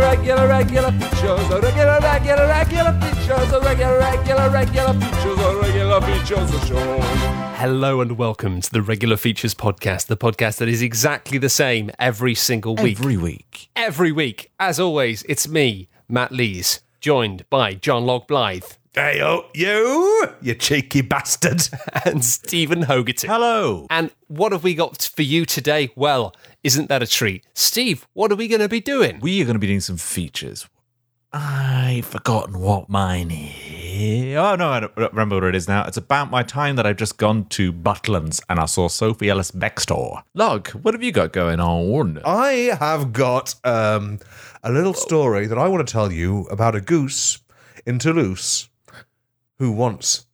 regular, regular, regular features, a regular, regular, regular features, a regular, regular, regular features, a regular features of show. Hello and welcome to the Regular Features Podcast, the podcast that is exactly the same every single week. Every week. Every week. As always, it's me, Matt Lees, joined by Jon Log Blyth Hey, oh, you, you cheeky bastard. and Stephen Hogarty. Hello. And what have we got for you today? Well, isn't that a treat? Steve, what are we going to be doing? We are going to be doing some features. I've forgotten what mine is. Oh, no, I don't remember what it is now. It's about my time that I've just gone to Butlins and I saw Sophie Ellis Bextor. Log, what have you got going on? I have got um, a little story that I want to tell you about a goose in Toulouse who wants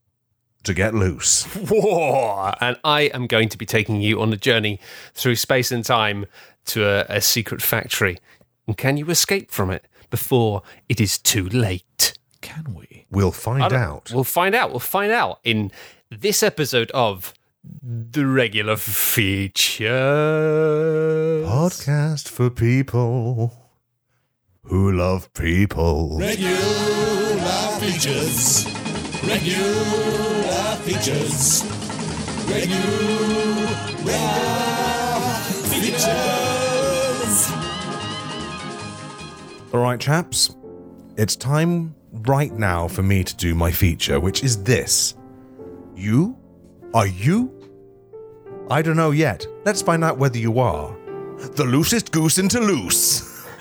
to get loose. Whoa! And I am going to be taking you on a journey through space and time to a, a secret factory. And can you escape from it before it is too late? Can we? We'll find out. We'll find out. We'll find out in this episode of the regular feature. Podcast for people who love people. Regular features. Regular features. Regular features. All right, chaps. It's time right now for me to do my feature, which is this. You? Are you? I don't know yet. Let's find out whether you are. The loosest goose in Toulouse.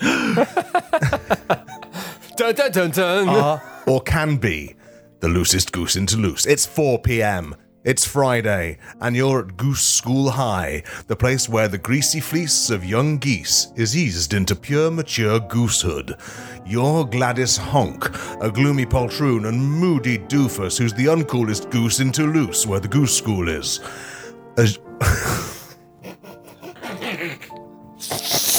Dun, dun, dun, dun. are or can be the loosest goose in Toulouse. It's 4 p.m. It's Friday, and you're at Goose School High, the place where the greasy fleece of young geese is eased into pure mature goosehood. You're Gladys Honk, a gloomy poltroon and moody doofus who's the uncoolest goose in Toulouse, where the goose school is. As-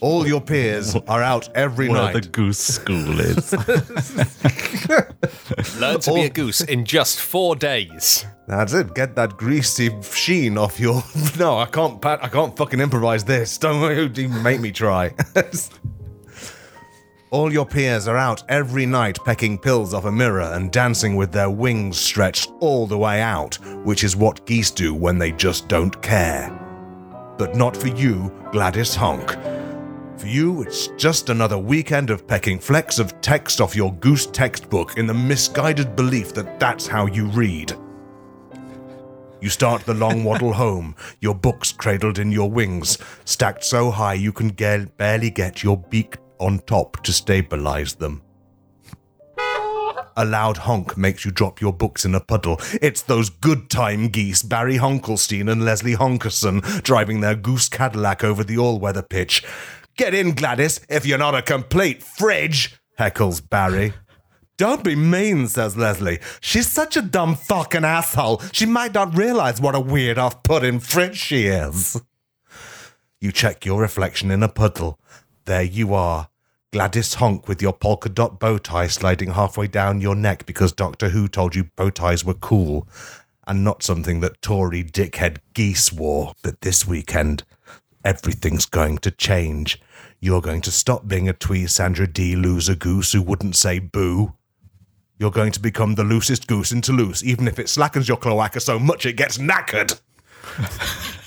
All your peers are out every Where night. the goose school is. Learn to be a goose in just four days. That's it. Get that greasy sheen off your. No, I can't. Pat, I can't fucking improvise this. Don't even make me try. All your peers are out every night pecking pills off a mirror and dancing with their wings stretched all the way out, which is what geese do when they just don't care. But not for you, Gladys Honk. For you, it's just another weekend of pecking flecks of text off your goose textbook in the misguided belief that that's how you read. You start the long waddle home, your books cradled in your wings, stacked so high you can ga- barely get your beak on top to stabilize them. A loud honk makes you drop your books in a puddle. It's those good time geese, Barry Honkelstein and Leslie Honkerson, driving their goose Cadillac over the all weather pitch. Get in, Gladys, if you're not a complete fridge, heckles Barry. Don't be mean, says Leslie. She's such a dumb fucking asshole. She might not realize what a weird off putting fridge she is. You check your reflection in a puddle. There you are. Gladys Honk with your polka dot bow tie sliding halfway down your neck because Doctor Who told you bow ties were cool and not something that Tory dickhead geese wore. But this weekend, everything's going to change. You're going to stop being a twee Sandra D loser goose who wouldn't say boo. You're going to become the loosest goose in Toulouse, even if it slackens your cloaca so much it gets knackered.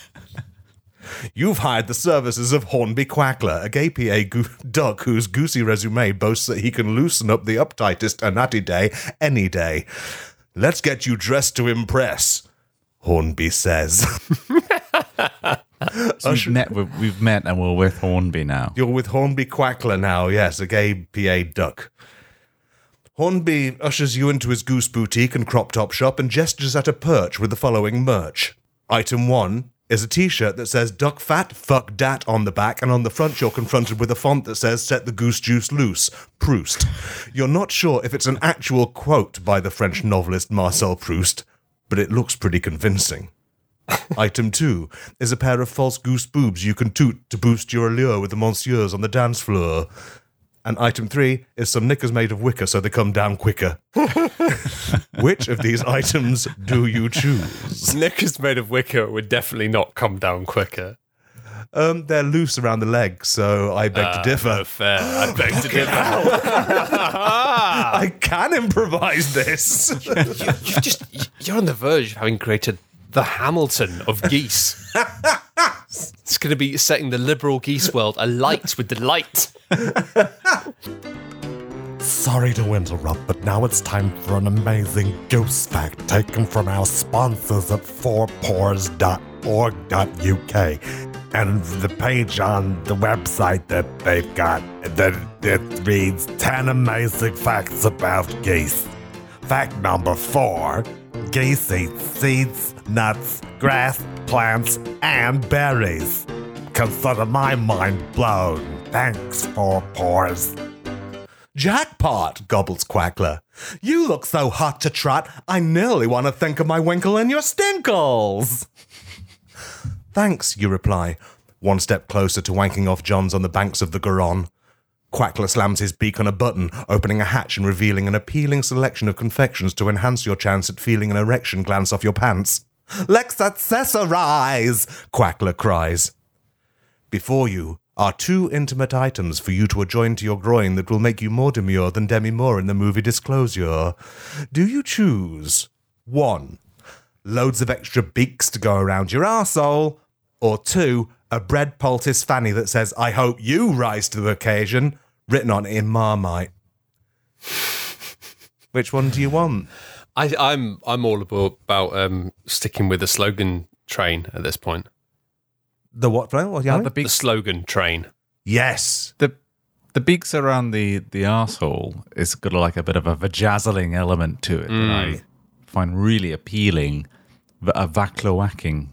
You've hired the services of Hornby Quackler, a gay PA goo- duck whose goosey resume boasts that he can loosen up the uptightest a natty day any day. Let's get you dressed to impress, Hornby says. So we've, met, we've, we've met and we're with Hornby now. You're with Hornby Quackler now, yes, a gay PA duck. Hornby ushers you into his goose boutique and crop top shop and gestures at a perch with the following merch. Item one is a t shirt that says Duck Fat, Fuck Dat on the back, and on the front you're confronted with a font that says Set the Goose Juice Loose, Proust. You're not sure if it's an actual quote by the French novelist Marcel Proust, but it looks pretty convincing. Item two is a pair of false goose boobs you can toot to boost your allure with the monsieurs on the dance floor. And item three is some knickers made of wicker so they come down quicker. Which of these items do you choose? Knickers made of wicker would definitely not come down quicker. Um, they're loose around the legs, so I beg to differ. No fair. I beg to differ. I can improvise this. you, you just you're on the verge of having created the Hamilton of geese. it's going to be setting the liberal geese world alight with delight. Sorry to interrupt, but now it's time for an amazing goose fact taken from our sponsors at fourpaws.org.uk. And the page on the website that they've got that it reads 10 amazing facts about geese. Fact number four geese eat seeds, nuts, grass, plants, and berries. Consider my mind blown. Thanks, Four Paws. Jackpot, gobbles Quackler. You look so hot to trot, I nearly want to think of my winkle in your stinkles. Thanks, you reply, one step closer to wanking off Johns on the banks of the Garonne. Quackler slams his beak on a button, opening a hatch and revealing an appealing selection of confections to enhance your chance at feeling an erection glance off your pants. Let's accessorize, Quackler cries. Before you are two intimate items for you to adjoin to your groin that will make you more demure than Demi Moore in the movie Disclosure. Do you choose? One, loads of extra beaks to go around your arsehole, or two, a bread poultice fanny that says, I hope you rise to the occasion, written on it in Marmite. Which one do you want? I, I'm I'm all about, about um, sticking with the slogan train at this point. The what, Brian? What, yeah? the The slogan train. yes. the the beaks around the the asshole is got like a bit of a vajazzling element to it that I find really appealing. V- A vacloacking,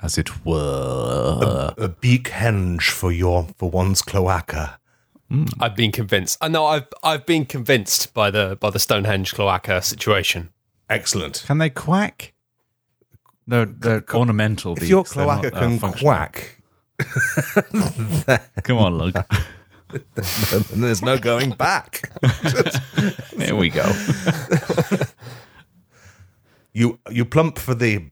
as it were. A beak henge for your for one's cloaca. I've been convinced. I know I've I've been convinced by the by the Stonehenge cloaca situation. Excellent. Can they quack? They're, they're ornamental. If your beaks, they're not, cloaca uh, can functional. quack, Come on, look. then there's no going back. There we go. You you plump for the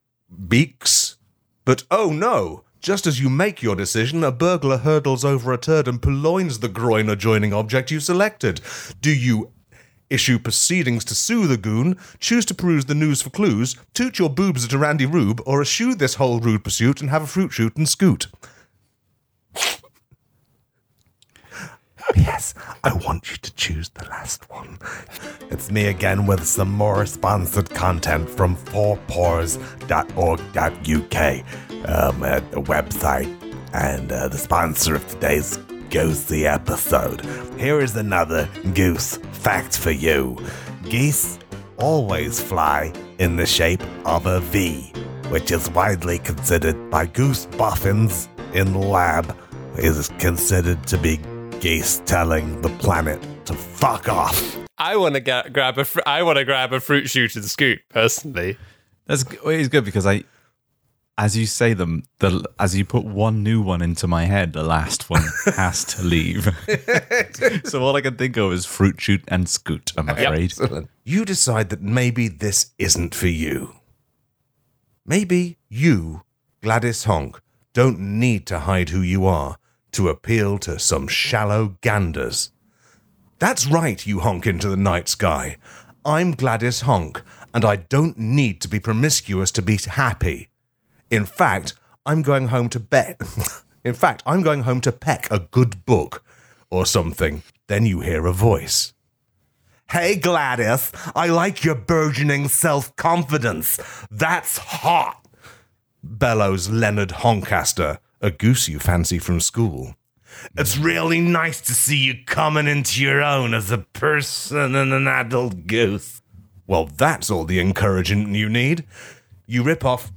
beaks, but oh no! Just as you make your decision, a burglar hurdles over a turd and purloins the groin adjoining object you selected. Do you issue proceedings to sue the goon, choose to peruse the news for clues, toot your boobs at a Randy Rube, or eschew this whole rude pursuit and have a fruit shoot and scoot? Yes, I want you to choose the last one. It's me again with some more sponsored content from fourpaws.org.uk, um, at the website, and uh, the sponsor of today's Goosey episode. Here is another goose fact for you. Geese always fly in the shape of a V, which is widely considered by goose boffins in the lab is considered to be geese telling the planet to fuck off. I want to ga- grab a fr- I want to grab a fruit shoot and scoot personally. That's well, it's good because I, as you say them, the as you put one new one into my head, the last one has to leave. so all I can think of is fruit shoot and scoot. I'm afraid. You decide that maybe this isn't for you. Maybe you, Gladys Honk, don't need to hide who you are to appeal to some shallow ganders. That's right, you honk into the night sky. I'm Gladys Honk, and I don't need to be promiscuous to be happy. In fact, I'm going home to bed. In fact, I'm going home to peck a good book or something. Then you hear a voice. Hey Gladys, I like your burgeoning self confidence. That's hot. Bellows Leonard Honcaster, a goose you fancy from school. It's really nice to see you coming into your own as a person and an adult goose. Well, that's all the encouragement you need. You rip off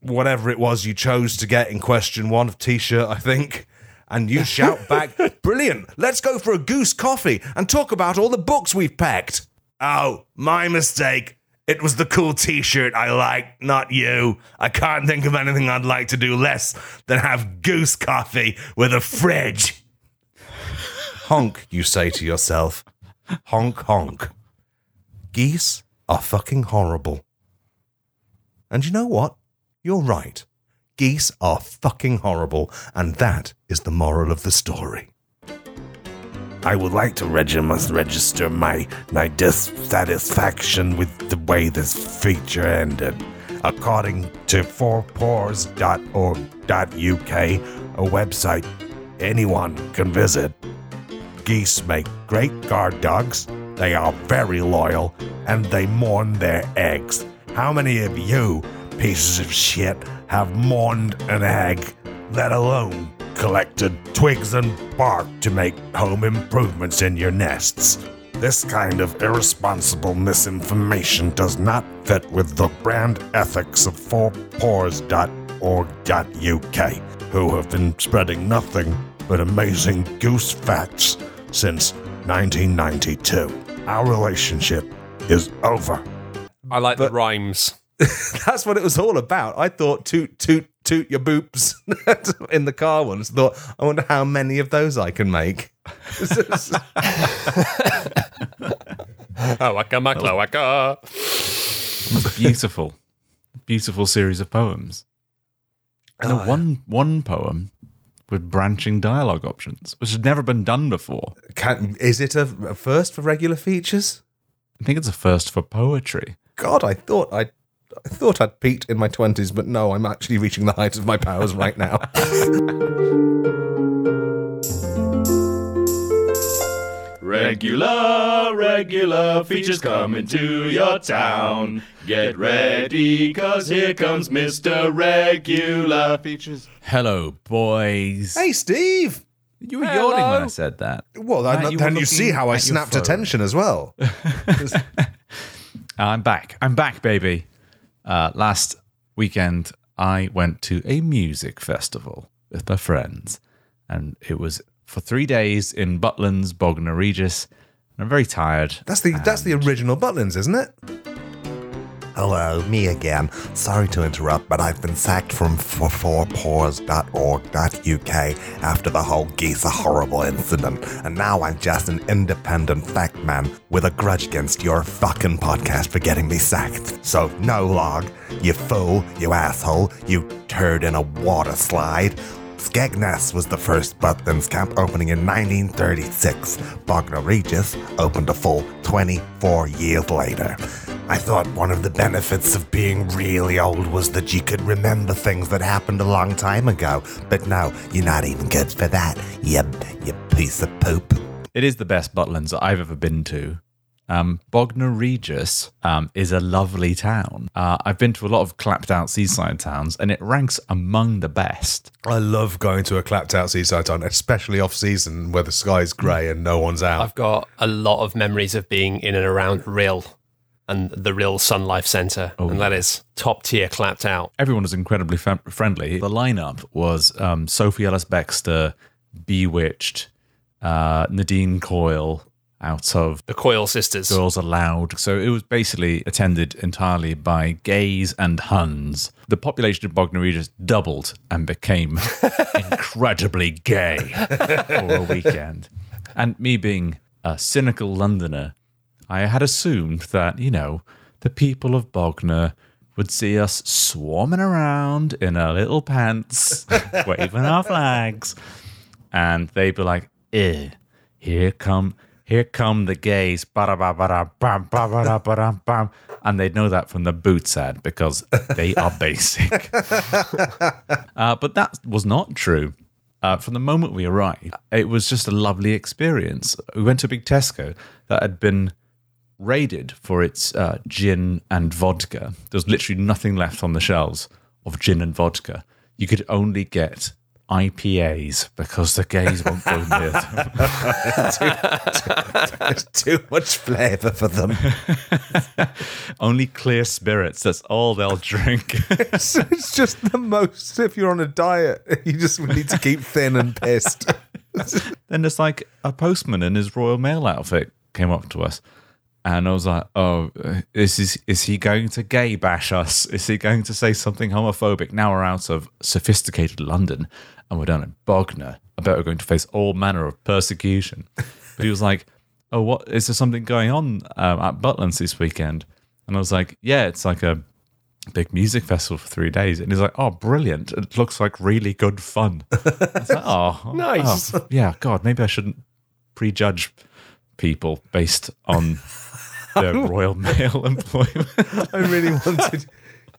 whatever it was you chose to get in question one of t shirt, I think, and you shout back, Brilliant, let's go for a goose coffee and talk about all the books we've packed. Oh, my mistake. It was the cool t shirt I liked, not you. I can't think of anything I'd like to do less than have goose coffee with a fridge. honk, you say to yourself. Honk, honk. Geese are fucking horrible. And you know what? You're right. Geese are fucking horrible, and that is the moral of the story. I would like to register my, my dissatisfaction with the way this feature ended. According to fourpaws.org.uk, a website anyone can visit, geese make great guard dogs, they are very loyal, and they mourn their eggs. How many of you, pieces of shit, have mourned an egg, let alone collected twigs and bark to make home improvements in your nests? This kind of irresponsible misinformation does not fit with the brand ethics of fourpaws.org.uk, who have been spreading nothing but amazing goose facts since 1992. Our relationship is over. I like the rhymes. That's what it was all about. I thought toot toot toot your boops in the car once. Thought I wonder how many of those I can make. Oh, waka makla waka. beautiful, beautiful series of poems. And oh, a one one poem with branching dialogue options, which has never been done before. Can, is it a, a first for regular features? I think it's a first for poetry. God, I thought I. I thought I'd peaked in my 20s, but no, I'm actually reaching the height of my powers right now. Regular, regular features coming to your town. Get ready, cause here comes Mr. Regular Features. Hello, boys. hey, Steve! you were Hello. yawning when I said that. Well, Matt, then, you then were you see looking how I at your snapped phone. attention as well. I'm back. I'm back, baby. Uh, last weekend, I went to a music festival with my friends, and it was for three days in Butlins, Bognor Regis. And I'm very tired. That's the that's the original Butlins, isn't it? Hello, me again. Sorry to interrupt, but I've been sacked from fourpaws.org.uk after the whole geese horrible incident, and now I'm just an independent fact man with a grudge against your fucking podcast for getting me sacked. So no log, you fool, you asshole, you turd in a water slide. Skegness was the first Butlins camp opening in 1936. Bognor Regis opened a full 24 years later. I thought one of the benefits of being really old was that you could remember things that happened a long time ago. But no, you're not even good for that, you, you piece of poop. It is the best Butlins I've ever been to. Um, Bognor Regis um, is a lovely town. Uh, I've been to a lot of clapped out seaside towns, and it ranks among the best. I love going to a clapped out seaside town, especially off season where the sky's grey and no one's out. I've got a lot of memories of being in and around Rhyl and the Rhyl Sun Life Centre, and that is top tier clapped out. everyone was incredibly fam- friendly. The lineup was um, Sophie Ellis Bextor, B*Witched, uh, Nadine Coyle out of The Coil Sisters. Girls Aloud. So it was basically attended entirely by gays and Huns. The population of Bognor Regis doubled and became incredibly gay for a weekend. And me being a cynical Londoner, I had assumed that, you know, the people of Bognor would see us swarming around in our little pants, waving our flags, and they'd be like, eh, here come here come the gays, and they'd know that from the Boots ad because they are basic. uh, but that was not true. Uh, from the moment we arrived, it was just a lovely experience. We went to a big Tesco that had been raided for its uh, gin and vodka. There was literally nothing left on the shelves of gin and vodka. You could only get IPAs because the gays won't go near them. There's too much flavour for them. only clear spirits. That's all they'll drink. it's, it's just the most. If you're on a diet, you just need to keep thin and pissed. then there's like a postman in his Royal Mail outfit came up to us. And I was like, "Oh, is is is he going to gay bash us? Is he going to say something homophobic?" Now we're out of sophisticated London, and we're down in Bognor. I bet we're going to face all manner of persecution. But he was like, "Oh, what is there something going on um, at Butlands this weekend?" And I was like, "Yeah, it's like a big music festival for three days. And he's like, oh, brilliant. It looks like really good fun. I was like, oh, Nice. oh, yeah, God, maybe I shouldn't prejudge people based on their Royal Mail employment. I really wanted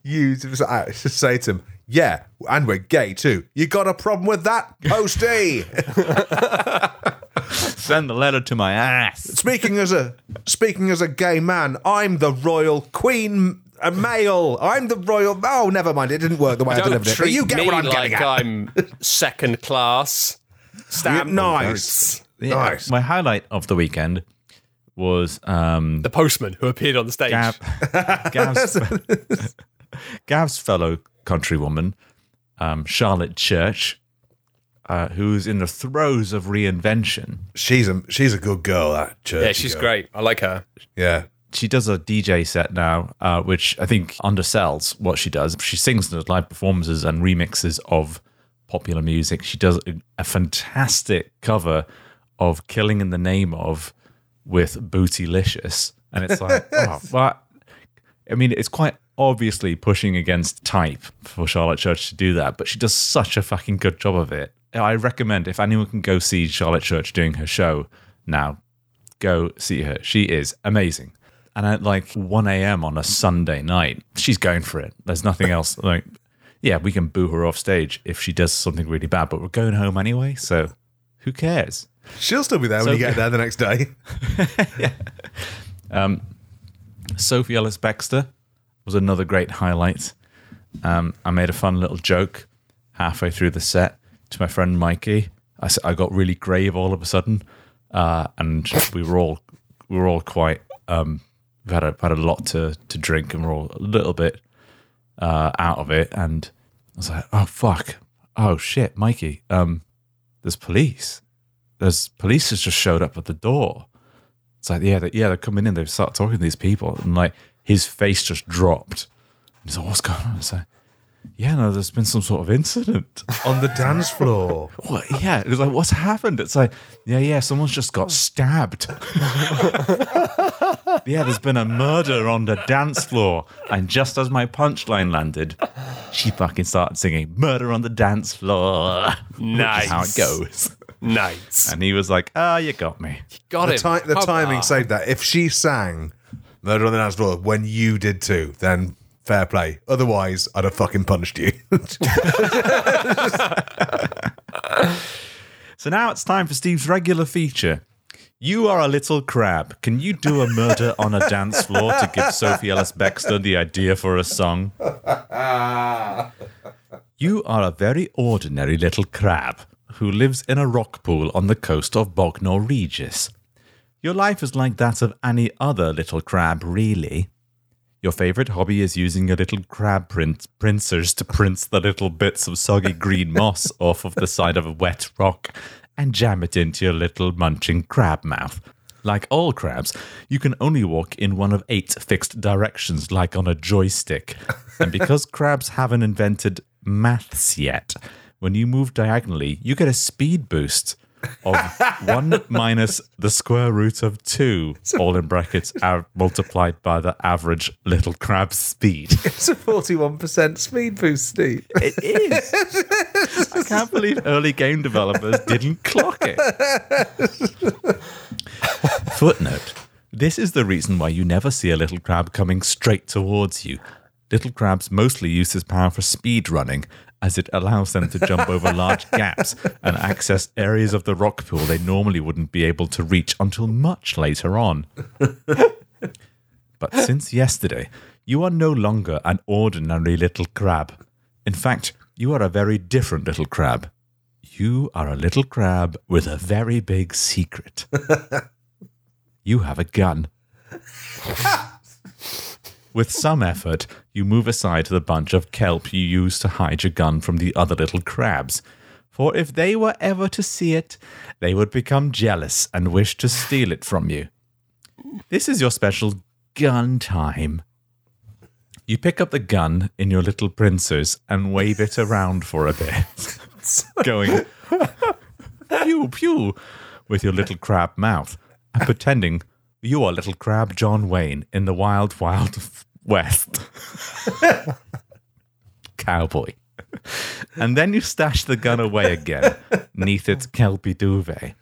you to just to say to him, "Yeah, and we're gay too. You got a problem with that, Posty?" Send the letter to my ass. speaking as a speaking as a gay man, I'm the royal queen. A male. I'm the royal. Oh, never mind. It didn't work the way I, Don't delivered it. But treat you get me what I'm like getting at. I'm second class. Stamp. nice. Yeah. Nice. My highlight of the weekend was um, The postman who appeared on the stage. Gav, Gav's, Gav's fellow countrywoman, um, Charlotte Church, uh, who's in the throes of reinvention. She's a she's a good girl. That church. yeah, she's great. I like her. Yeah. She does a DJ set now, uh, which I think undersells what she does. She sings those live performances and remixes of popular music. She does a, a fantastic cover of "Killing in the Name of" with Bootylicious, and it's like, oh, well, I mean, it's quite obviously pushing against type for Charlotte Church to do that, but she does such a fucking good job of it. I recommend if anyone can go see Charlotte Church doing her show now, go see her. She is amazing. And at like 1 a.m. on a Sunday night, she's going for it. There's nothing else. Like, yeah, we can boo her off stage if she does something really bad, but we're going home anyway, so who cares? She'll still be there when So- you get there the next day. yeah. Um, Sophie Ellis Bextor was another great highlight. Um, I made a fun little joke halfway through the set to my friend Mikey. I, I got really grave all of a sudden, uh, and we were all we were all quite um, we had a had a lot to to drink, and we're all a little bit uh, out of it. And I was like, "Oh fuck, oh shit, Mikey, um, there's police. There's police has just showed up at the door." It's like, yeah, they, yeah, they're coming in. They start talking to these people, and like his face just dropped. He's like, what's going on? It's like, yeah, no, there's been some sort of incident. On the dance floor. What? Yeah, it was like, what's happened? It's like, yeah, yeah, someone's just got stabbed. yeah, there's been a murder on the dance floor, and just as my punchline landed, she fucking started singing "Murder on the Dance Floor." Nice. How it goes. Nice. And he was like, "Ah, you got me." You Got The, him. ti- the timing saved that. If she sang Murder on the Dance Floor when you did too, then fair play. Otherwise, I'd have fucking punched you. So now it's time for Steve's regular feature. You are a little crab. Can you do a murder on a dance floor to give Sophie Ellis Bextor the idea for a song? You are a very ordinary little crab who lives in a rock pool on the coast of Bognor Regis. Your life is like that of any other little crab, really. Your favorite hobby is using your little crab print pincers to prince the little bits of soggy green moss off of the side of a wet rock and jam it into your little munching crab mouth. Like all crabs, you can only walk in one of eight fixed directions, like on a joystick. And because crabs haven't invented maths yet, when you move diagonally, you get a speed boost of one minus the square root of two, all in brackets, av- multiplied by the average little crab speed. it's a 41% speed boost, Steve. It is. I can't believe early game developers didn't clock it. Footnote. This is the reason why you never see a little crab coming straight towards you. Little crabs mostly use this power for speed running, as it allows them to jump over large gaps and access areas of the rock pool they normally wouldn't be able to reach until much later on. But since yesterday, you are no longer an ordinary little crab. In fact, you are a very different little crab. You are a little crab with a very big secret. you have a gun. With some effort, you move aside the bunch of kelp you use to hide your gun from the other little crabs. For if they were ever to see it, they would become jealous and wish to steal it from you. This is your special gun time. You pick up the gun in your little pincers and wave it around for a bit, going pew pew with your little crab mouth and pretending you are little crab John Wayne in the wild, wild west. cowboy. and then you stash the gun away again, neath its kelpie duvet,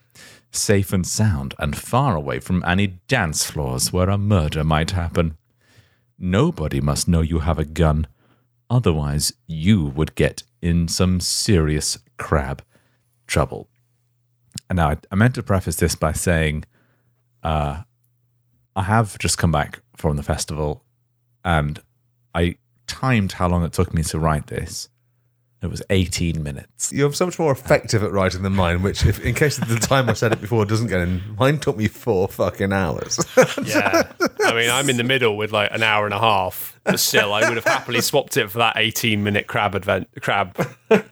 safe and sound, and far away from any dance floors where a murder might happen. Nobody must know you have a gun, otherwise, you would get in some serious crab trouble. And now, I, I meant to preface this by saying, uh, I have just come back from the festival, and I timed how long it took me to write this. It was 18 minutes. You're so much more uh, effective at writing than mine, which, if, in case the time I said it before doesn't get in, mine took me four fucking hours. Yeah. I mean, I'm in the middle with like an hour and a half. But still, I would have happily swapped it for that 18 minute crab advent crab.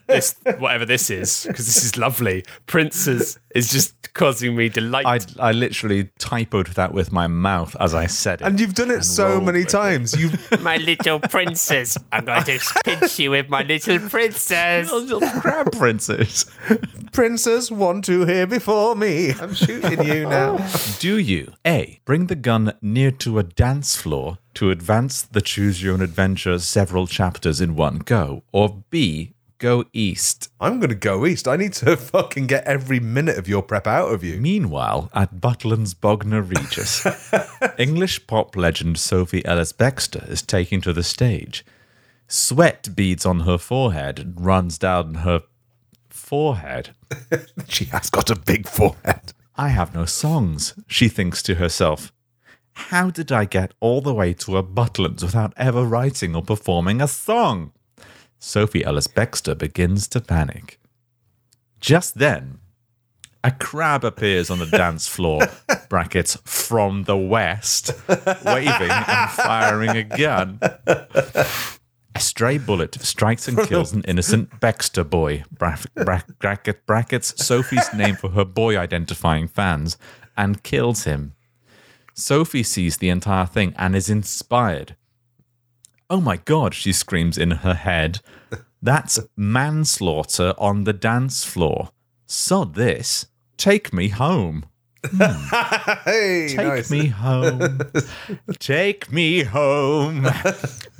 This whatever this is, because this is lovely. Princes is just causing me delight. I, I literally typoed that with my mouth as I said it. and you've done it so many times. You my little princess. I'm going to pinch you with my little princess. little crab princess. Princess, want to hear before me. I'm shooting you now. Do you A. Bring the gun near to a dance floor to advance the Choose Your Own Adventure several chapters in one go? Or B. Go east? I'm going to go east. I need to fucking get every minute of your prep out of you. Meanwhile, at Butland's Bognor Regis, English pop legend Sophie Ellis Bextor is taking to the stage. Sweat beads on her forehead and runs down her forehead. She has got a big forehead. I have no songs, she thinks to herself. How did I get all the way to a Butland's without ever writing or performing a song? Sophie Ellis Bextor begins to panic. Just then, a crab appears on the dance floor, brackets, from the west, waving and firing a gun. A stray bullet strikes and kills an innocent Baxter boy, bra- bra- bracket, brackets, Sophie's name for her boy identifying fans, and kills him. Sophie sees the entire thing and is inspired. Oh my god, she screams in her head. That's manslaughter on the dance floor. Sod this. Take me home. Hmm. Hey, Take nice. me home. Take me home.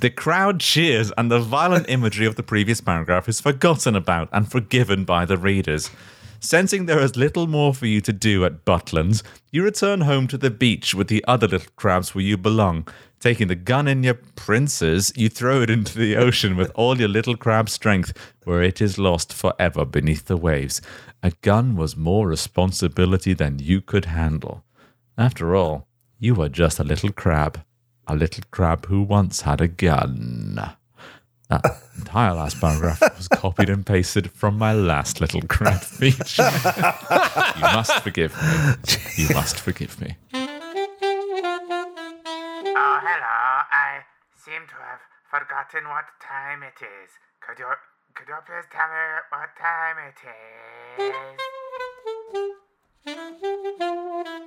The crowd cheers, and the violent imagery of the previous paragraph is forgotten about and forgiven by the readers. Sensing there is little more for you to do at Butland's, you return home to the beach with the other little crabs where you belong. Taking the gun in your princes, you throw it into the ocean with all your little crab strength, where it is lost forever beneath the waves. A gun was more responsibility than you could handle. After all, you were just a little crab. A little crab who once had a gun. That entire last paragraph was copied and pasted from my last little crab feature. you must forgive me. You must forgive me. Oh, hello. I seem to have forgotten what time it is. Could you could you please tell me what time it is?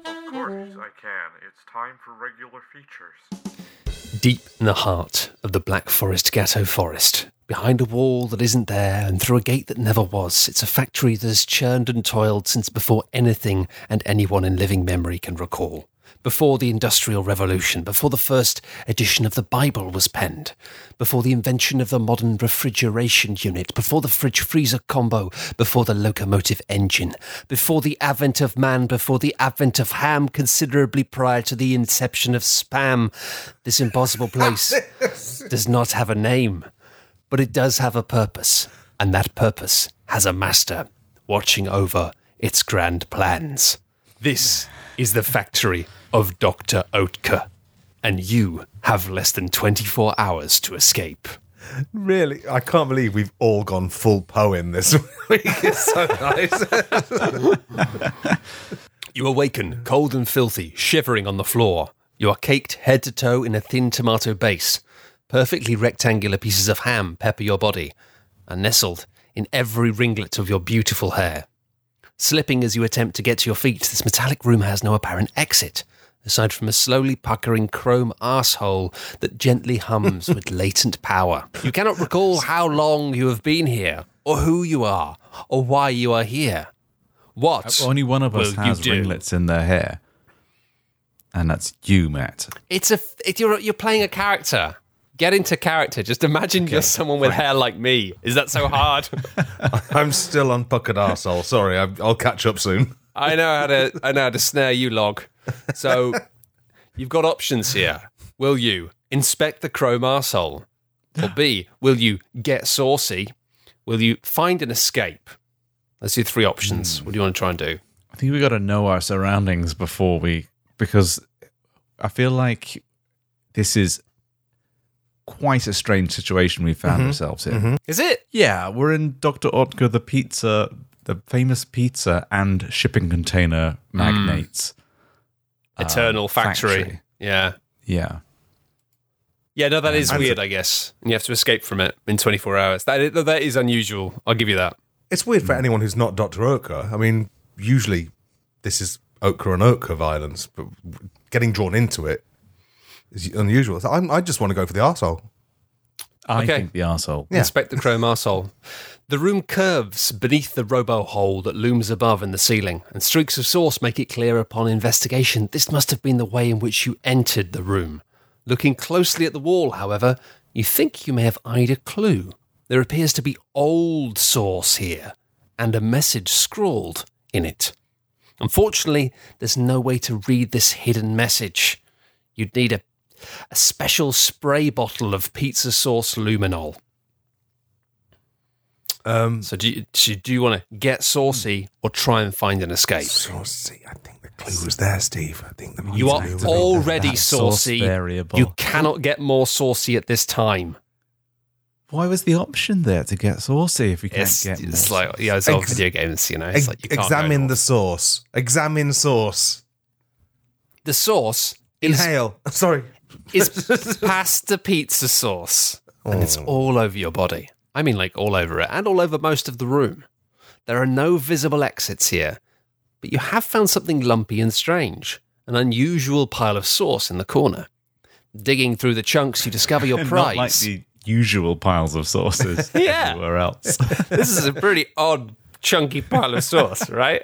Of course I can. It's time for regular features. Deep in the heart of the Black Forest Gateau Forest, behind a wall that isn't there and through a gate that never was, it's a factory that has churned and toiled since before anything and anyone in living memory can recall. Before the Industrial Revolution, before the first edition of the Bible was penned, before the invention of the modern refrigeration unit, before the fridge freezer combo, before the locomotive engine, before the advent of man, before the advent of ham, considerably prior to the inception of spam, this impossible place does not have a name, but it does have a purpose, and that purpose has a master watching over its grand plans. This is the factory of Dr. Oetker, and you have less than 24 hours to escape. Really, I can't believe we've all gone full poem this week. It's so nice. You awaken, cold and filthy, shivering on the floor. You are caked head to toe in a thin tomato base. Perfectly rectangular pieces of ham pepper your body, and nestled in every ringlet of your beautiful hair. Slipping as you attempt to get to your feet, this metallic room has no apparent exit, aside from a slowly puckering chrome asshole that gently hums with latent power. You cannot recall how long you have been here, or who you are, or why you are here. What? Uh, only one of us has ringlets in their hair. And that's you, Matt. It's a it, you're you're playing a character. Get into character. Just imagine you're someone with hair like me. Is that so hard? I'm still on puckered arsehole. Sorry, I- I'll catch up soon. I know how to I know how to snare you, log. So you've got options here. Will you inspect the chrome arsehole? Or B, will you get saucy? Will you find an escape? Let's your three options. Hmm. What do you want to try and do? I think we got to know our surroundings before we, because I feel like this is quite a strange situation we found mm-hmm. ourselves in. Mm-hmm. Is it? Yeah, we're in Dr. Oetker, the pizza, the famous pizza and shipping container mm. magnates. Uh, Eternal factory. factory. Yeah. Yeah. Yeah, no, that is And- weird, I guess. And you have to escape from it in 24 hours. That is, that is unusual. I'll give you that. It's weird for mm. anyone who's not Dr. Oetker. I mean, usually this is Oka and Oka violence, but getting drawn into it is unusual. So I'm, I just want to go for the arsehole. I Okay. think the arsehole. Yeah. Inspect the chrome arsehole. The room curves beneath the robo hole that looms above in the ceiling, and streaks of sauce make it clear upon investigation this must have been the way in which you entered the room. Looking closely at the wall, however, you think you may have eyed a clue. There appears to be old sauce here, and a message scrawled in it. Unfortunately, there's no way to read this hidden message. You'd need a, a special spray bottle of pizza sauce luminol. Um, So do you, so do you want to get saucy or try and find an escape? saucy. I think the clue was there, Steve. I think the You are already that sauce saucy. variable. You cannot get more saucy at this time. Why was the option there to get saucy if we can't It's, get it's more like yeah, it's all Ex- video games. You know, it's Ex- like you can't examine the sauce. Examine sauce. the sauce. Is, Inhale. Sorry. Is pasta pizza sauce, and it's oh. all over your body. I mean, like all over it, and all over most of the room. There are no visible exits here, but you have found something lumpy and strange an unusual pile of sauce in the corner. Digging through the chunks, you discover your Not prize. like the usual piles of sauces Yeah. everywhere else. this is a pretty odd, chunky pile of sauce, right?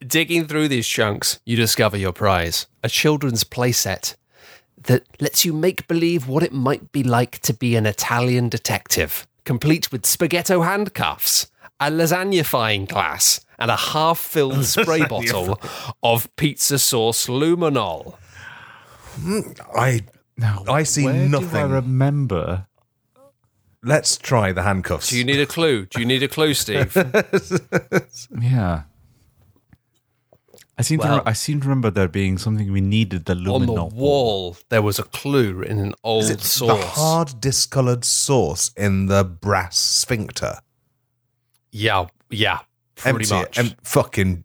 Digging through these chunks, you discover your prize a children's playset that lets you make believe what it might be like to be an Italian detective, complete with spaghetto handcuffs, a lasagnifying glass, and a half filled spray bottle of pizza sauce luminol. Hmm, I Now, I see where Do I remember. let's try the handcuffs. Do you need a clue? Do you need a clue, Steve? Yeah. I seem Well- to. I seem to remember there being something we needed the luminol. On luminol. the wall, there was a clue in an old Is it sauce. the hard discoloured sauce in the brass sphincter? Yeah, yeah, pretty Empty much. it and fucking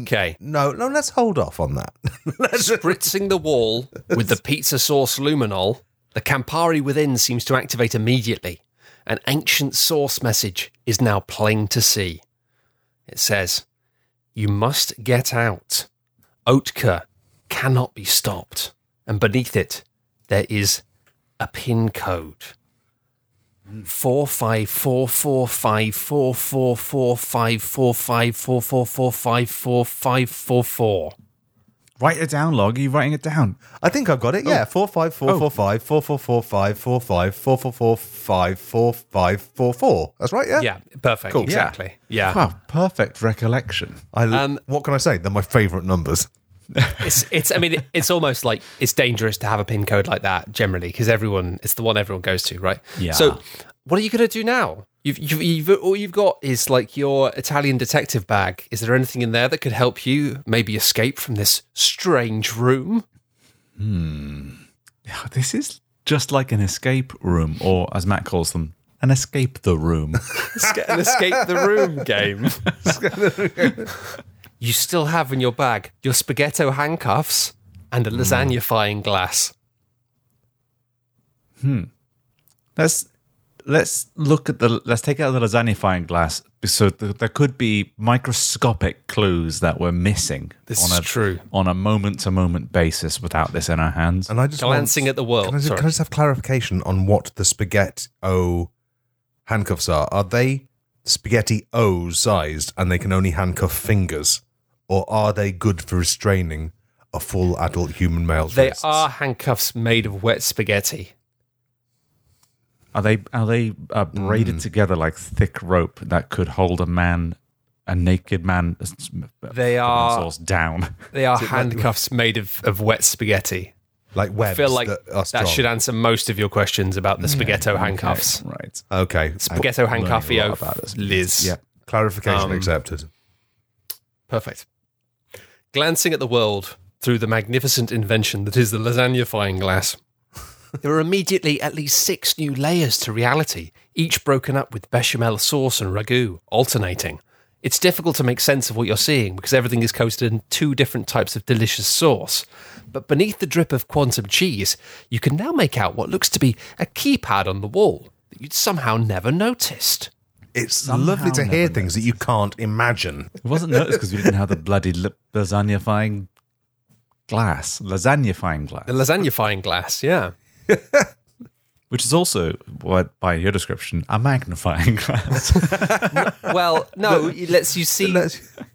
okay. no, no. Let's hold off on that. let's, Spritzing the wall with the pizza sauce luminol, the Campari within seems to activate immediately. An ancient source message is now plain to see. It says, You must get out. Oetker cannot be stopped. And beneath it, there is a pin code. Four five four four five four four four five four five four four four five four five four four. Write it down, Log. Are you writing it down? I think I've got it. Yeah, four five four four five four four four five four five four four four five four five four four. That's right. Yeah. Yeah, perfect. Cool. Exactly. Yeah. Wow, perfect recollection. I, Um, what can I say? They're my favourite numbers. It's it's I mean it's almost like it's dangerous to have a pin code like that generally because everyone it's the one everyone goes to, right? Yeah. So what are you going to do now? You've, you've, you've all you've got is like your Italian detective bag. Is there anything in there that could help you maybe escape from this strange room? Hmm. This is just like an escape room, or as Matt calls them, an escape the room. An escape the room game. you still have in your bag your spaghetto handcuffs and a lasagnifying glass. let's let's look at the let's take out the lasagnifying glass so th- there could be microscopic clues that we're missing This on is a, true. on a moment to moment basis without this in our hands And I just Glancing want, at the world. Can I, just, can I just have clarification on what the spaghetti O handcuffs are? Are they spaghetti O sized and they can only handcuff fingers, or are they good for restraining a full adult human male They wrists? are handcuffs made of wet spaghetti. Are they are they uh, braided Mm. together like thick rope that could hold a man, a naked man? uh, They are- down. They are handcuffs made of, of wet spaghetti. Like webs I feel like that that should answer most of your questions about the spaghetto handcuffs. right. Okay. Spaghetto learning a handcuffio lot about this. Liz. Yeah. Clarification Um, accepted. Perfect. Glancing at the world through the magnificent invention that is the lasagnifying glass, there are immediately at least six new layers to reality, each broken up with bechamel sauce and ragu, alternating. It's difficult to make sense of what you're seeing because everything is coated in two different types of delicious sauce. But beneath the drip of quantum cheese, you can now make out what looks to be a keypad on the wall that you'd somehow never noticed. It's somehow lovely to hear never things that you can't imagine. It wasn't noticed because we didn't have the bloody li- lasagnifying glass, lasagnifying glass, The lasagnifying glass, yeah. which is also what, by your description, a magnifying glass. Well, no, it lets you see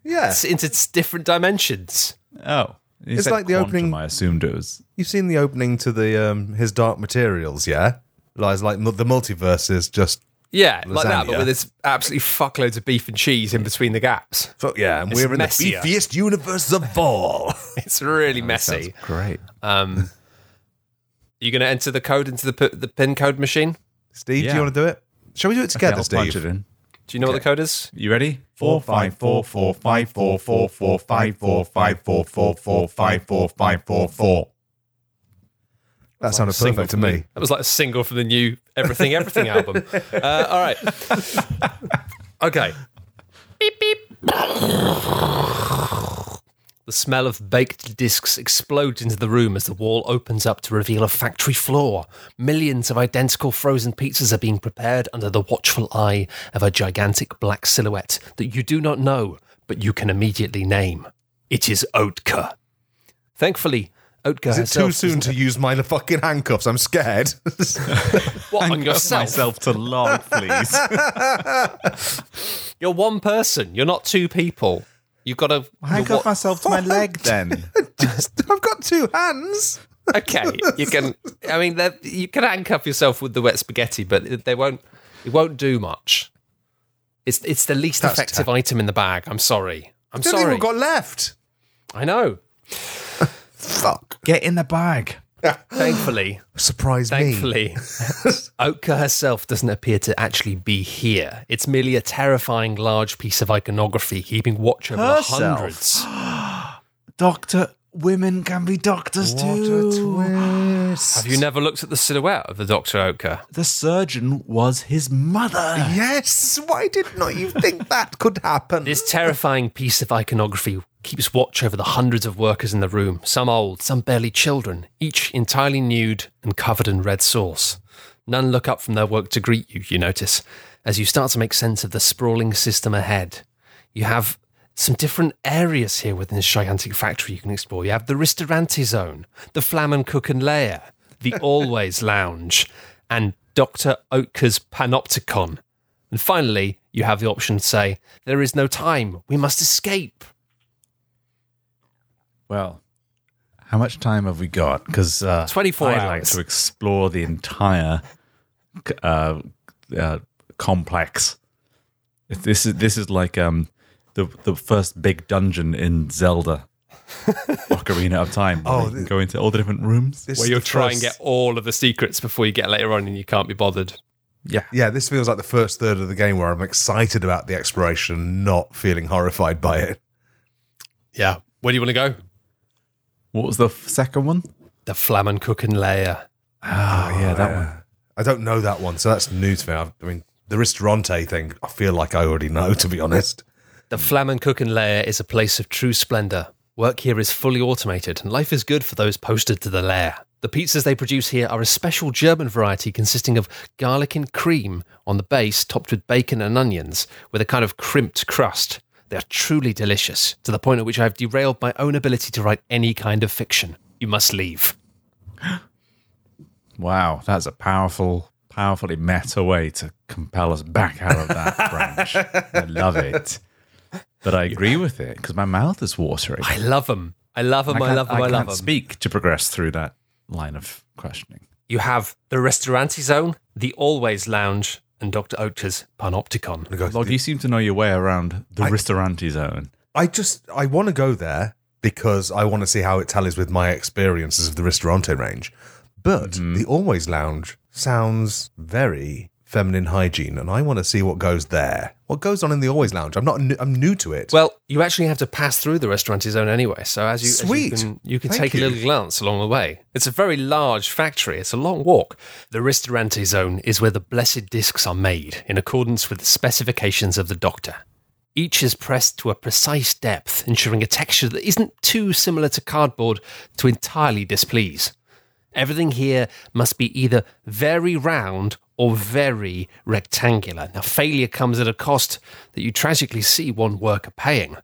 Yeah. s- into s- different dimensions. oh, you It's said like the quantum, opening- I assumed it was. You've seen the opening to the um, his Dark Materials, yeah? Lies like mu- the multiverse is just Yeah, like that, but Lasagna. with this absolutely fuckloads of beef and cheese in between the gaps. fuck yeah, and It's we're in messier. the beefiest universe of all. It's really Sounds messy. great. Um, you going to enter the code into the p- the pin code machine? Steve, do you want to do it? Shall we do it Okay, together, I'll punch Steve? it in. Do you know what the code is? You ready? Four five four four five four four four five four five four four four five four five four four. That sounded Single perfect to from the- me. That was like a single from the new Everything Everything album. Uh, all right. Okay. Beep beep. The smell of baked discs explodes into the room as the wall opens up to reveal a factory floor. Millions of identical frozen pizzas are being prepared under the watchful eye of a gigantic black silhouette that you do not know, but you can immediately name. It is Oetker. Thankfully, Oetker Is it too soon to use my fucking handcuffs? I'm scared. What, on yourself? myself to log, please. You're one person. You're not two people. You've got to Handcuff myself to my leg then. Just, I've got two hands. Okay, you can. I mean, you can handcuff yourself with the wet spaghetti, but they won't. It won't do much. It's it's the least That's effective ter- item in the bag. I'm sorry. I'm Don't think sorry. we've got left. I know. Fuck. Get in the bag. Thankfully, Surprise me. thankfully, Oetker herself doesn't appear to actually be here. It's merely a terrifying large piece of iconography keeping watch over the hundreds. Doctor, women can be doctors too. twist. Have you never looked at the silhouette of the Doctor Oetker? The surgeon was his mother. Yes. Why did not you think that could happen? This terrifying piece of iconography keeps watch over the hundreds of workers in the room, some old, some barely children, each entirely nude and covered in red sauce. None look up from their work to greet you, you notice, as you start to make sense of the sprawling system ahead. You have some different areas here within this gigantic factory you can explore. You have the Ristorante Zone, the Flammkuchen Lair, the Always Lounge, and Dr. Oetker's Panopticon. And finally, you have the option to say, There is no time, we must escape. Well, how much time have we got? Because uh, 24 I'd hours. like to explore the entire uh, uh, complex. If this is this is like um the the first big dungeon in Zelda. Ocarina of Time. Oh, you can go into all the different rooms. This Where is you'll the try and get all of the secrets before you get later on and you can't be bothered. Yeah, Yeah, this feels like the first third of the game where I'm excited about the exploration, not feeling horrified by it. Yeah. Where do you want to go? What was the f- second one? The Flammkuchen Lair. Oh, yeah, that oh, one. I don't know that one, so that's new to me. I've- I mean, the Ristorante thing, I feel like I already know, to be honest. The Flammkuchen Lair is a place of true splendour. Work here is fully automated, and life is good for those posted to the lair. The pizzas they produce here are a special German variety consisting of garlic and cream on the base, topped with bacon and onions, with a kind of crimped crust. They are truly delicious, to the point at which I have derailed my own ability to write any kind of fiction. You must leave. Wow, that's a powerful, powerfully meta way to compel us back out of that branch. I love it. But I agree with it because my mouth is watering. I love them. I love them. I, can't- love them. I, love can't them. speak to progress through that line of questioning. you have the Ristorante Zone, the Always Lounge, and Dr. Oetker's Panopticon. I go, Log, you seem to know your way around the I- Ristorante zone. I just I want to go there because I want to see how it tallies with my experiences of the Ristorante range. But mm-hmm. the Always Lounge sounds very feminine hygiene, and I want to see what goes there. What goes on in the Always Lounge? I'm not. I'm new to it. Well, you actually have to pass through the Ristorante Zone anyway, so as you, as Sweet. you can, you can take a little glance along the way. It's a very large factory. It's a long walk. The Ristorante Zone is where the blessed discs are made in accordance with the specifications of the doctor. Each is pressed to a precise depth, ensuring a texture that isn't too similar to cardboard to entirely displease. Everything here must be either very round or very rectangular. Now, failure comes at a cost that you tragically see one worker paying.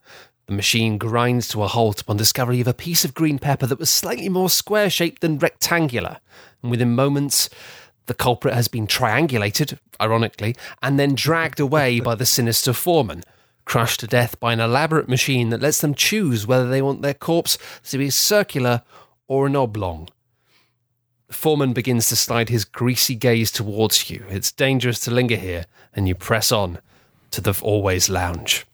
The machine grinds to a halt upon discovery of a piece of green pepper that was slightly more square shaped than rectangular. And within moments, the culprit has been triangulated, ironically, and then dragged away by the sinister foreman, crushed to death by an elaborate machine that lets them choose whether they want their corpse to be circular or an oblong. Foreman begins to slide his greasy gaze towards you. It's dangerous to linger here, and you press on to the Always Lounge.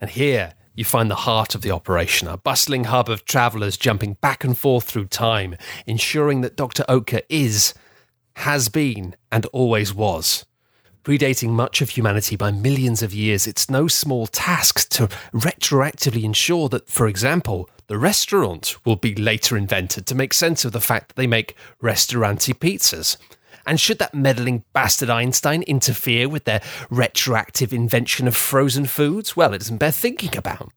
And here you find the heart of the operation, a bustling hub of travellers jumping back and forth through time, ensuring that Dr. Oetker is, has been, and always was. Predating much of humanity by millions of years, it's no small task to retroactively ensure that, for example, the restaurant will be later invented to make sense of the fact that they make Ristorante pizzas. And should that meddling bastard Einstein interfere with their retroactive invention of frozen foods? Well, it doesn't bear thinking about.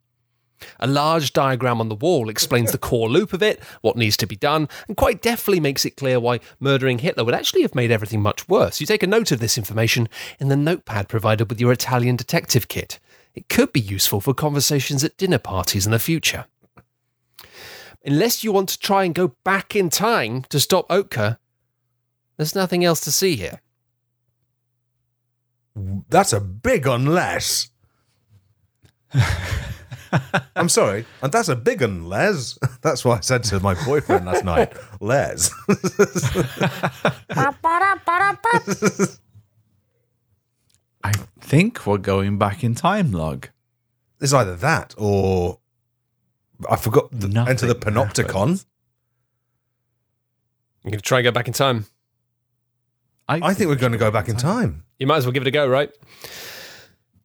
A large diagram on the wall explains the core loop of it, what needs to be done, and quite deftly makes it clear why murdering Hitler would actually have made everything much worse. You take a note of this information in the notepad provided with your Italian detective kit. It could be useful for conversations at dinner parties in the future. Unless you want to try and go back in time to stop Oetker, there's nothing else to see here. That's a big unless. I'm sorry, and that's a big unless. That's what I said to my boyfriend last night. Les. I think we're going back in time, Log. It's either that or I forgot the Nothing enter the panopticon. happens. I'm going to try and go back in time. I think we're going to go back in time. You might as well give it a go, right?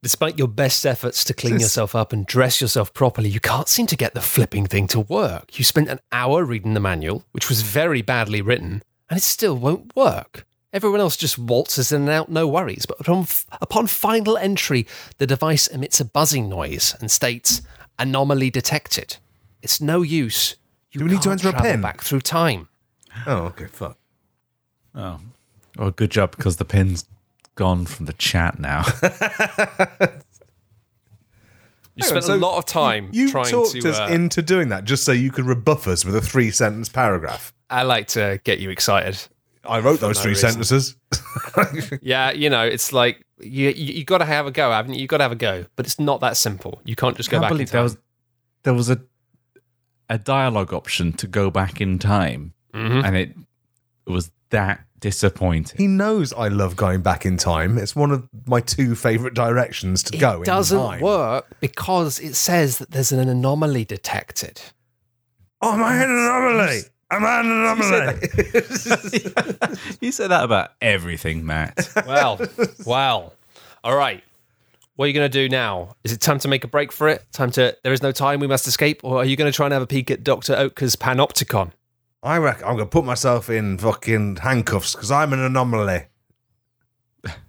Despite your best efforts to clean This- yourself up and dress yourself properly, you can't seem to get the flipping thing to work. You spent an hour reading the manual, which was very badly written, and it still won't work. Everyone else just waltzes in and out, no worries. But upon, upon final entry, the device emits a buzzing noise and states "anomaly detected." It's no use. You Do we need to can't enter a travel pin? back through time? Oh, okay, fuck. Oh. Oh, good job because the pin's gone from the chat now. You Hang on, spent so a lot of time You trying talked to. us uh, into doing that just so you could rebuff us with a three sentence paragraph. I like to get you excited. I wrote those no three reason. sentences. Yeah, you know, it's like you you, you got to have a go, haven't you? You got to have a go, but it's not that simple. You can't just go can't back in believe time. there was there was a a dialogue option to go back in time, Mhm. and it was that disappointing. He knows I love going back in time. It's one of my two favourite directions to go. It doesn't time. work because it says that there's an anomaly detected. Oh, am I an anomaly? Am I an anomaly? you said that about everything, Matt. Well, well, all right. What are you going to do now? Is it time to make a break for it? Time to there is no time, we must escape, or are you going to try and have a peek at Doctor Oetker's Panopticon? I reckon I'm going to put myself in fucking handcuffs because I'm an anomaly.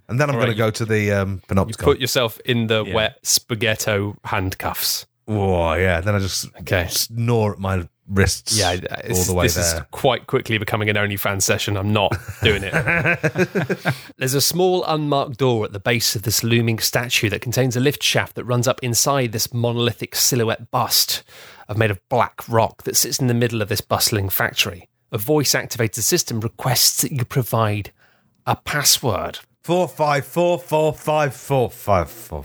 And then I'm going right, to go to the um, You panopticon. put yourself in the Yeah. wet spaghetto handcuffs. oh, yeah. Then I just Okay. snore at my wrists Yeah, all the way this is quite quickly becoming an OnlyFans session. I'm not doing it. There's a small unmarked door at the base of this looming statue that contains a lift shaft that runs up inside this monolithic silhouette bust of made of black rock that sits in the middle of this bustling factory. A voice activated system requests that you provide a password. Four, five, four, four, five, four, five, four.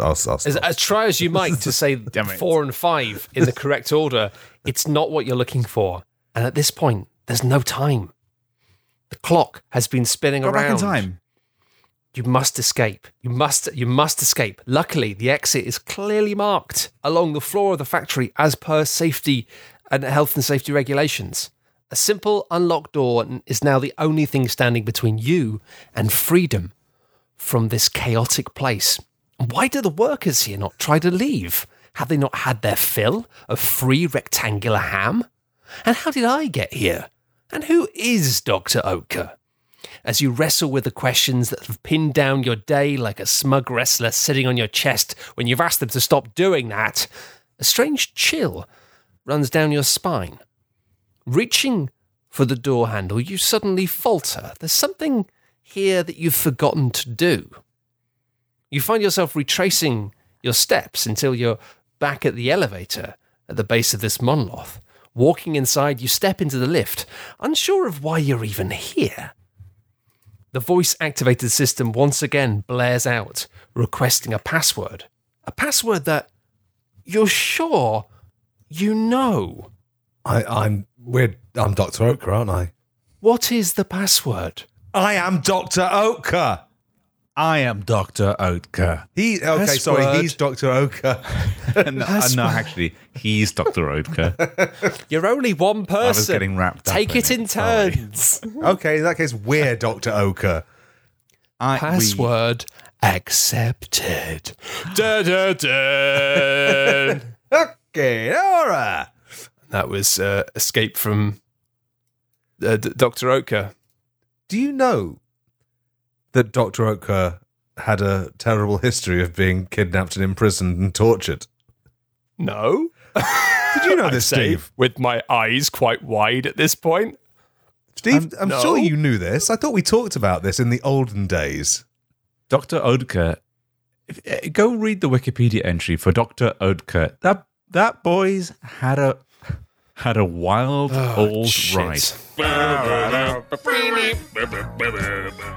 I'll, I'll As, as try as you might to say four and five in the correct order, it's not what you're looking for. And at this point, there's no time. The clock has been spinning Go around. back in time. You must escape. You must you must escape. Luckily, the exit is clearly marked along the floor of the factory as per safety and health and safety regulations. A simple unlocked door is now the only thing standing between you and freedom from this chaotic place. Why do the workers here not try to leave? Have they not had their fill of free rectangular ham? And how did I get here? And who is Dr. Oetker? As you wrestle with the questions that have pinned down your day like a smug wrestler sitting on your chest when you've asked them to stop doing that, a strange chill runs down your spine. Reaching for the door handle, you suddenly falter. There's something here that you've forgotten to do. You find yourself retracing your steps until you're back at the elevator at the base of this monolith. Walking inside, you step into the lift, unsure of why you're even here. The voice activated system once again blares out, requesting a password. A password that you're sure you know. I, I'm weird. I'm Doctor Oetker, aren't I? What is the password? I am Doctor Oetker. I am Dr. Oetker. He okay. Sorry, Password. he's Doctor Oetker. no, no, actually, he's Dr. Oetker. You're only one person. I was getting wrapped up Take it in it, turns. okay, in that case, we're Doctor Oetker. I, we- Password accepted. Da, da, da. Okay, alright. that was uh, Escape from uh, D- Dr. Oetker. Do you know that Doctor Oetker had a terrible history of being kidnapped and imprisoned and tortured? No. Did you know this, say, Steve? With my eyes quite wide at this point. Steve, I'm, no. sure you knew this. I thought we talked about this in the olden days. Dr. Oetker, uh, go read the Wikipedia entry for Dr. Oetker. That that boy's had a had a wild old shit. ride.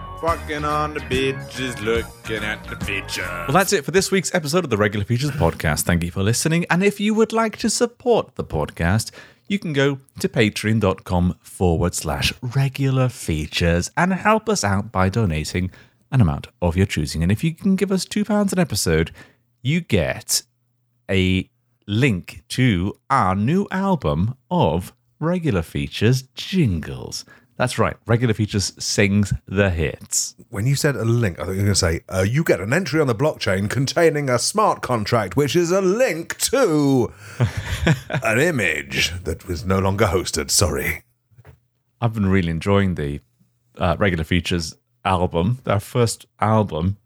Fucking on the bitches, looking at the features. Well, that's it for this week's episode of the Regular Features Podcast. Thank you for listening. And if you would like to support the podcast, you can go to patreon.com forward slash regular features and help us out by donating an amount of your choosing. And if you can give us £2 an episode, you get a link to our new album of regular features jingles. That's right, regular features sings the hits. When you said a link, I thought you were going to say, uh, you get an entry on the blockchain containing a smart contract, which is a link to an image that was no longer hosted. Sorry. I've been really enjoying the uh, regular features album, their first album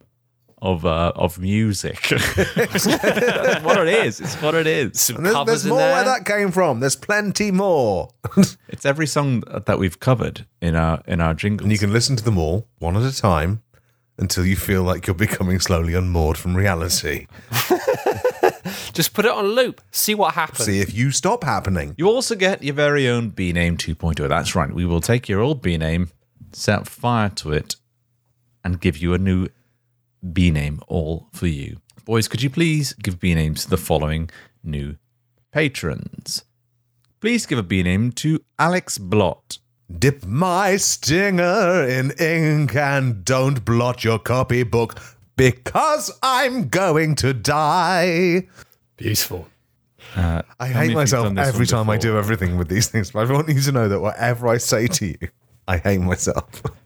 of uh, of music. That's what it is. It's what it is. Some And there's, covers there's in more there. where that came from. There's plenty more. It's every song that we've covered in our in our jingles. and you can listen to them all one at a time until you feel like you're becoming slowly unmoored from reality. Just put it on loop. See what happens. See if you stop happening. You also get your very own B name 2.0. That's right. We will take your old B name, set fire to it, and give you a new B name all for you. Boys, could you please give B names to the following new patrons? Please give a B name to Alex Blott. Dip my stinger in ink and don't blot your copybook because I'm going to die. Beautiful. Uh, I hate myself every one time I do everything with these things, but I want you to know that whatever I say to you, I hate myself.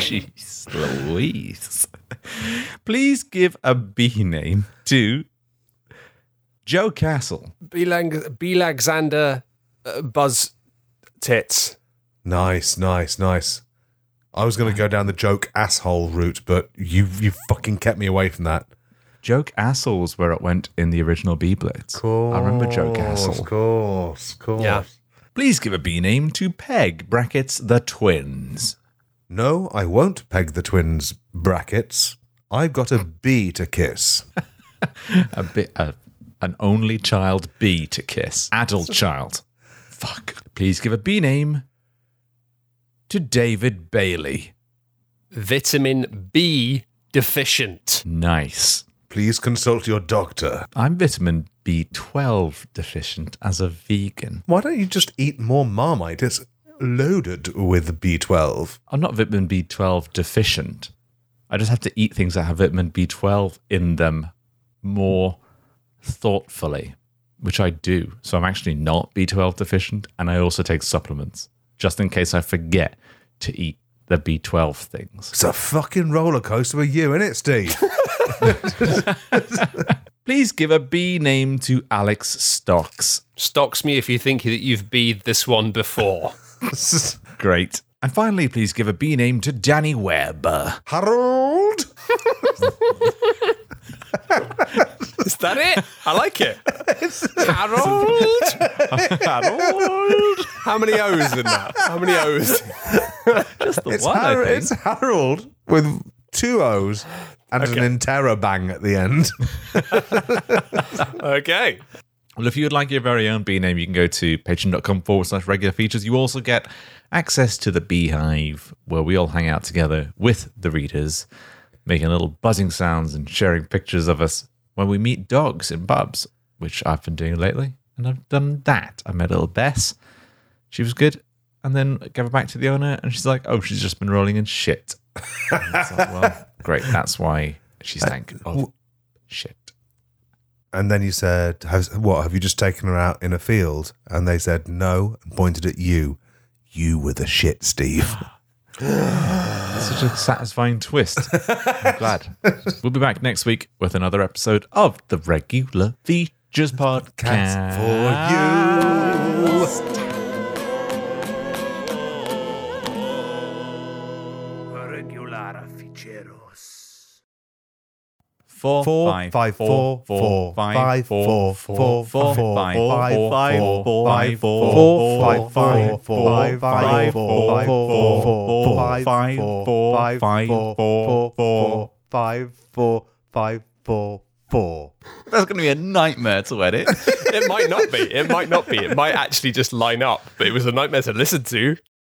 Jeez Louise. Please give a B name to Joe Castle. Belang- Belagxander uh, Buzz Tits. nice, nice, nice. I was going to go down the joke asshole route, but you you fucking kept me away from that. Joke assholes where it went in the original B Blitz. Cool. I remember Joke Asshole. Of course, of course. Yeah. Please give a B name to Peg, brackets, the twins. No, I won't peg the twins brackets. I've got a bee to kiss. A bit, uh, an only child B to kiss. Adult child. Fuck. Please give a B name to David Bailey. Vitamin B deficient. Nice. Please consult your doctor. I'm vitamin B12 deficient as a vegan. Why don't you just eat more Marmite? It's loaded with B12. I'm not vitamin B12 deficient. I just have to eat things that have vitamin B12 in them more thoughtfully, which I do. So I'm actually not B12 deficient. And I also take supplements just in case I forget to eat the B12 things. It's a fucking roller coaster with you, isn't it, Steve? Please give a B name to Alex Stocks. Stocks me if you think that you've beed this one before. Great. And finally, please give a B name to Danny Webb. Harold? Is that it? I like it. Harold. Harold. How many O's in that? How many O's? Just the It's, one, I Har- think. it's Harold with two O's and Okay. an interrobang at the end. Okay. Well, if you would like your very own B name, you can go to patreon.com forward slash regular features. You also get access to the Beehive, where we all hang out together with the readers, making little buzzing sounds and sharing pictures of us when we meet dogs in pubs, which I've been doing lately. And I've done that. I met little Bess. She was good. And then gave her back to the owner, and she's like, oh, she's just been rolling in shit. And it's like, well, great. That's why she stank of shit. And then you said, Has, What, have you just taken her out in a field? And they said, No, and pointed at you. You were the shit, Steve. Such a satisfying twist. I'm glad. We'll be back next week with another episode of the Regular Features Podcast. for you. Four, Four, five, five, four, four, four, four, five, five, four, four, four, four, four, four, five, five, four, five, four, four, five, five, four, five, five, five, four, five, five, five, four, four, four, five, five, four, four, five, five, four, four, four, four. five, four, five, four, four. That's going to be a nightmare to edit. It might not be. It might not be. It might actually just line up, but it was a nightmare to listen to.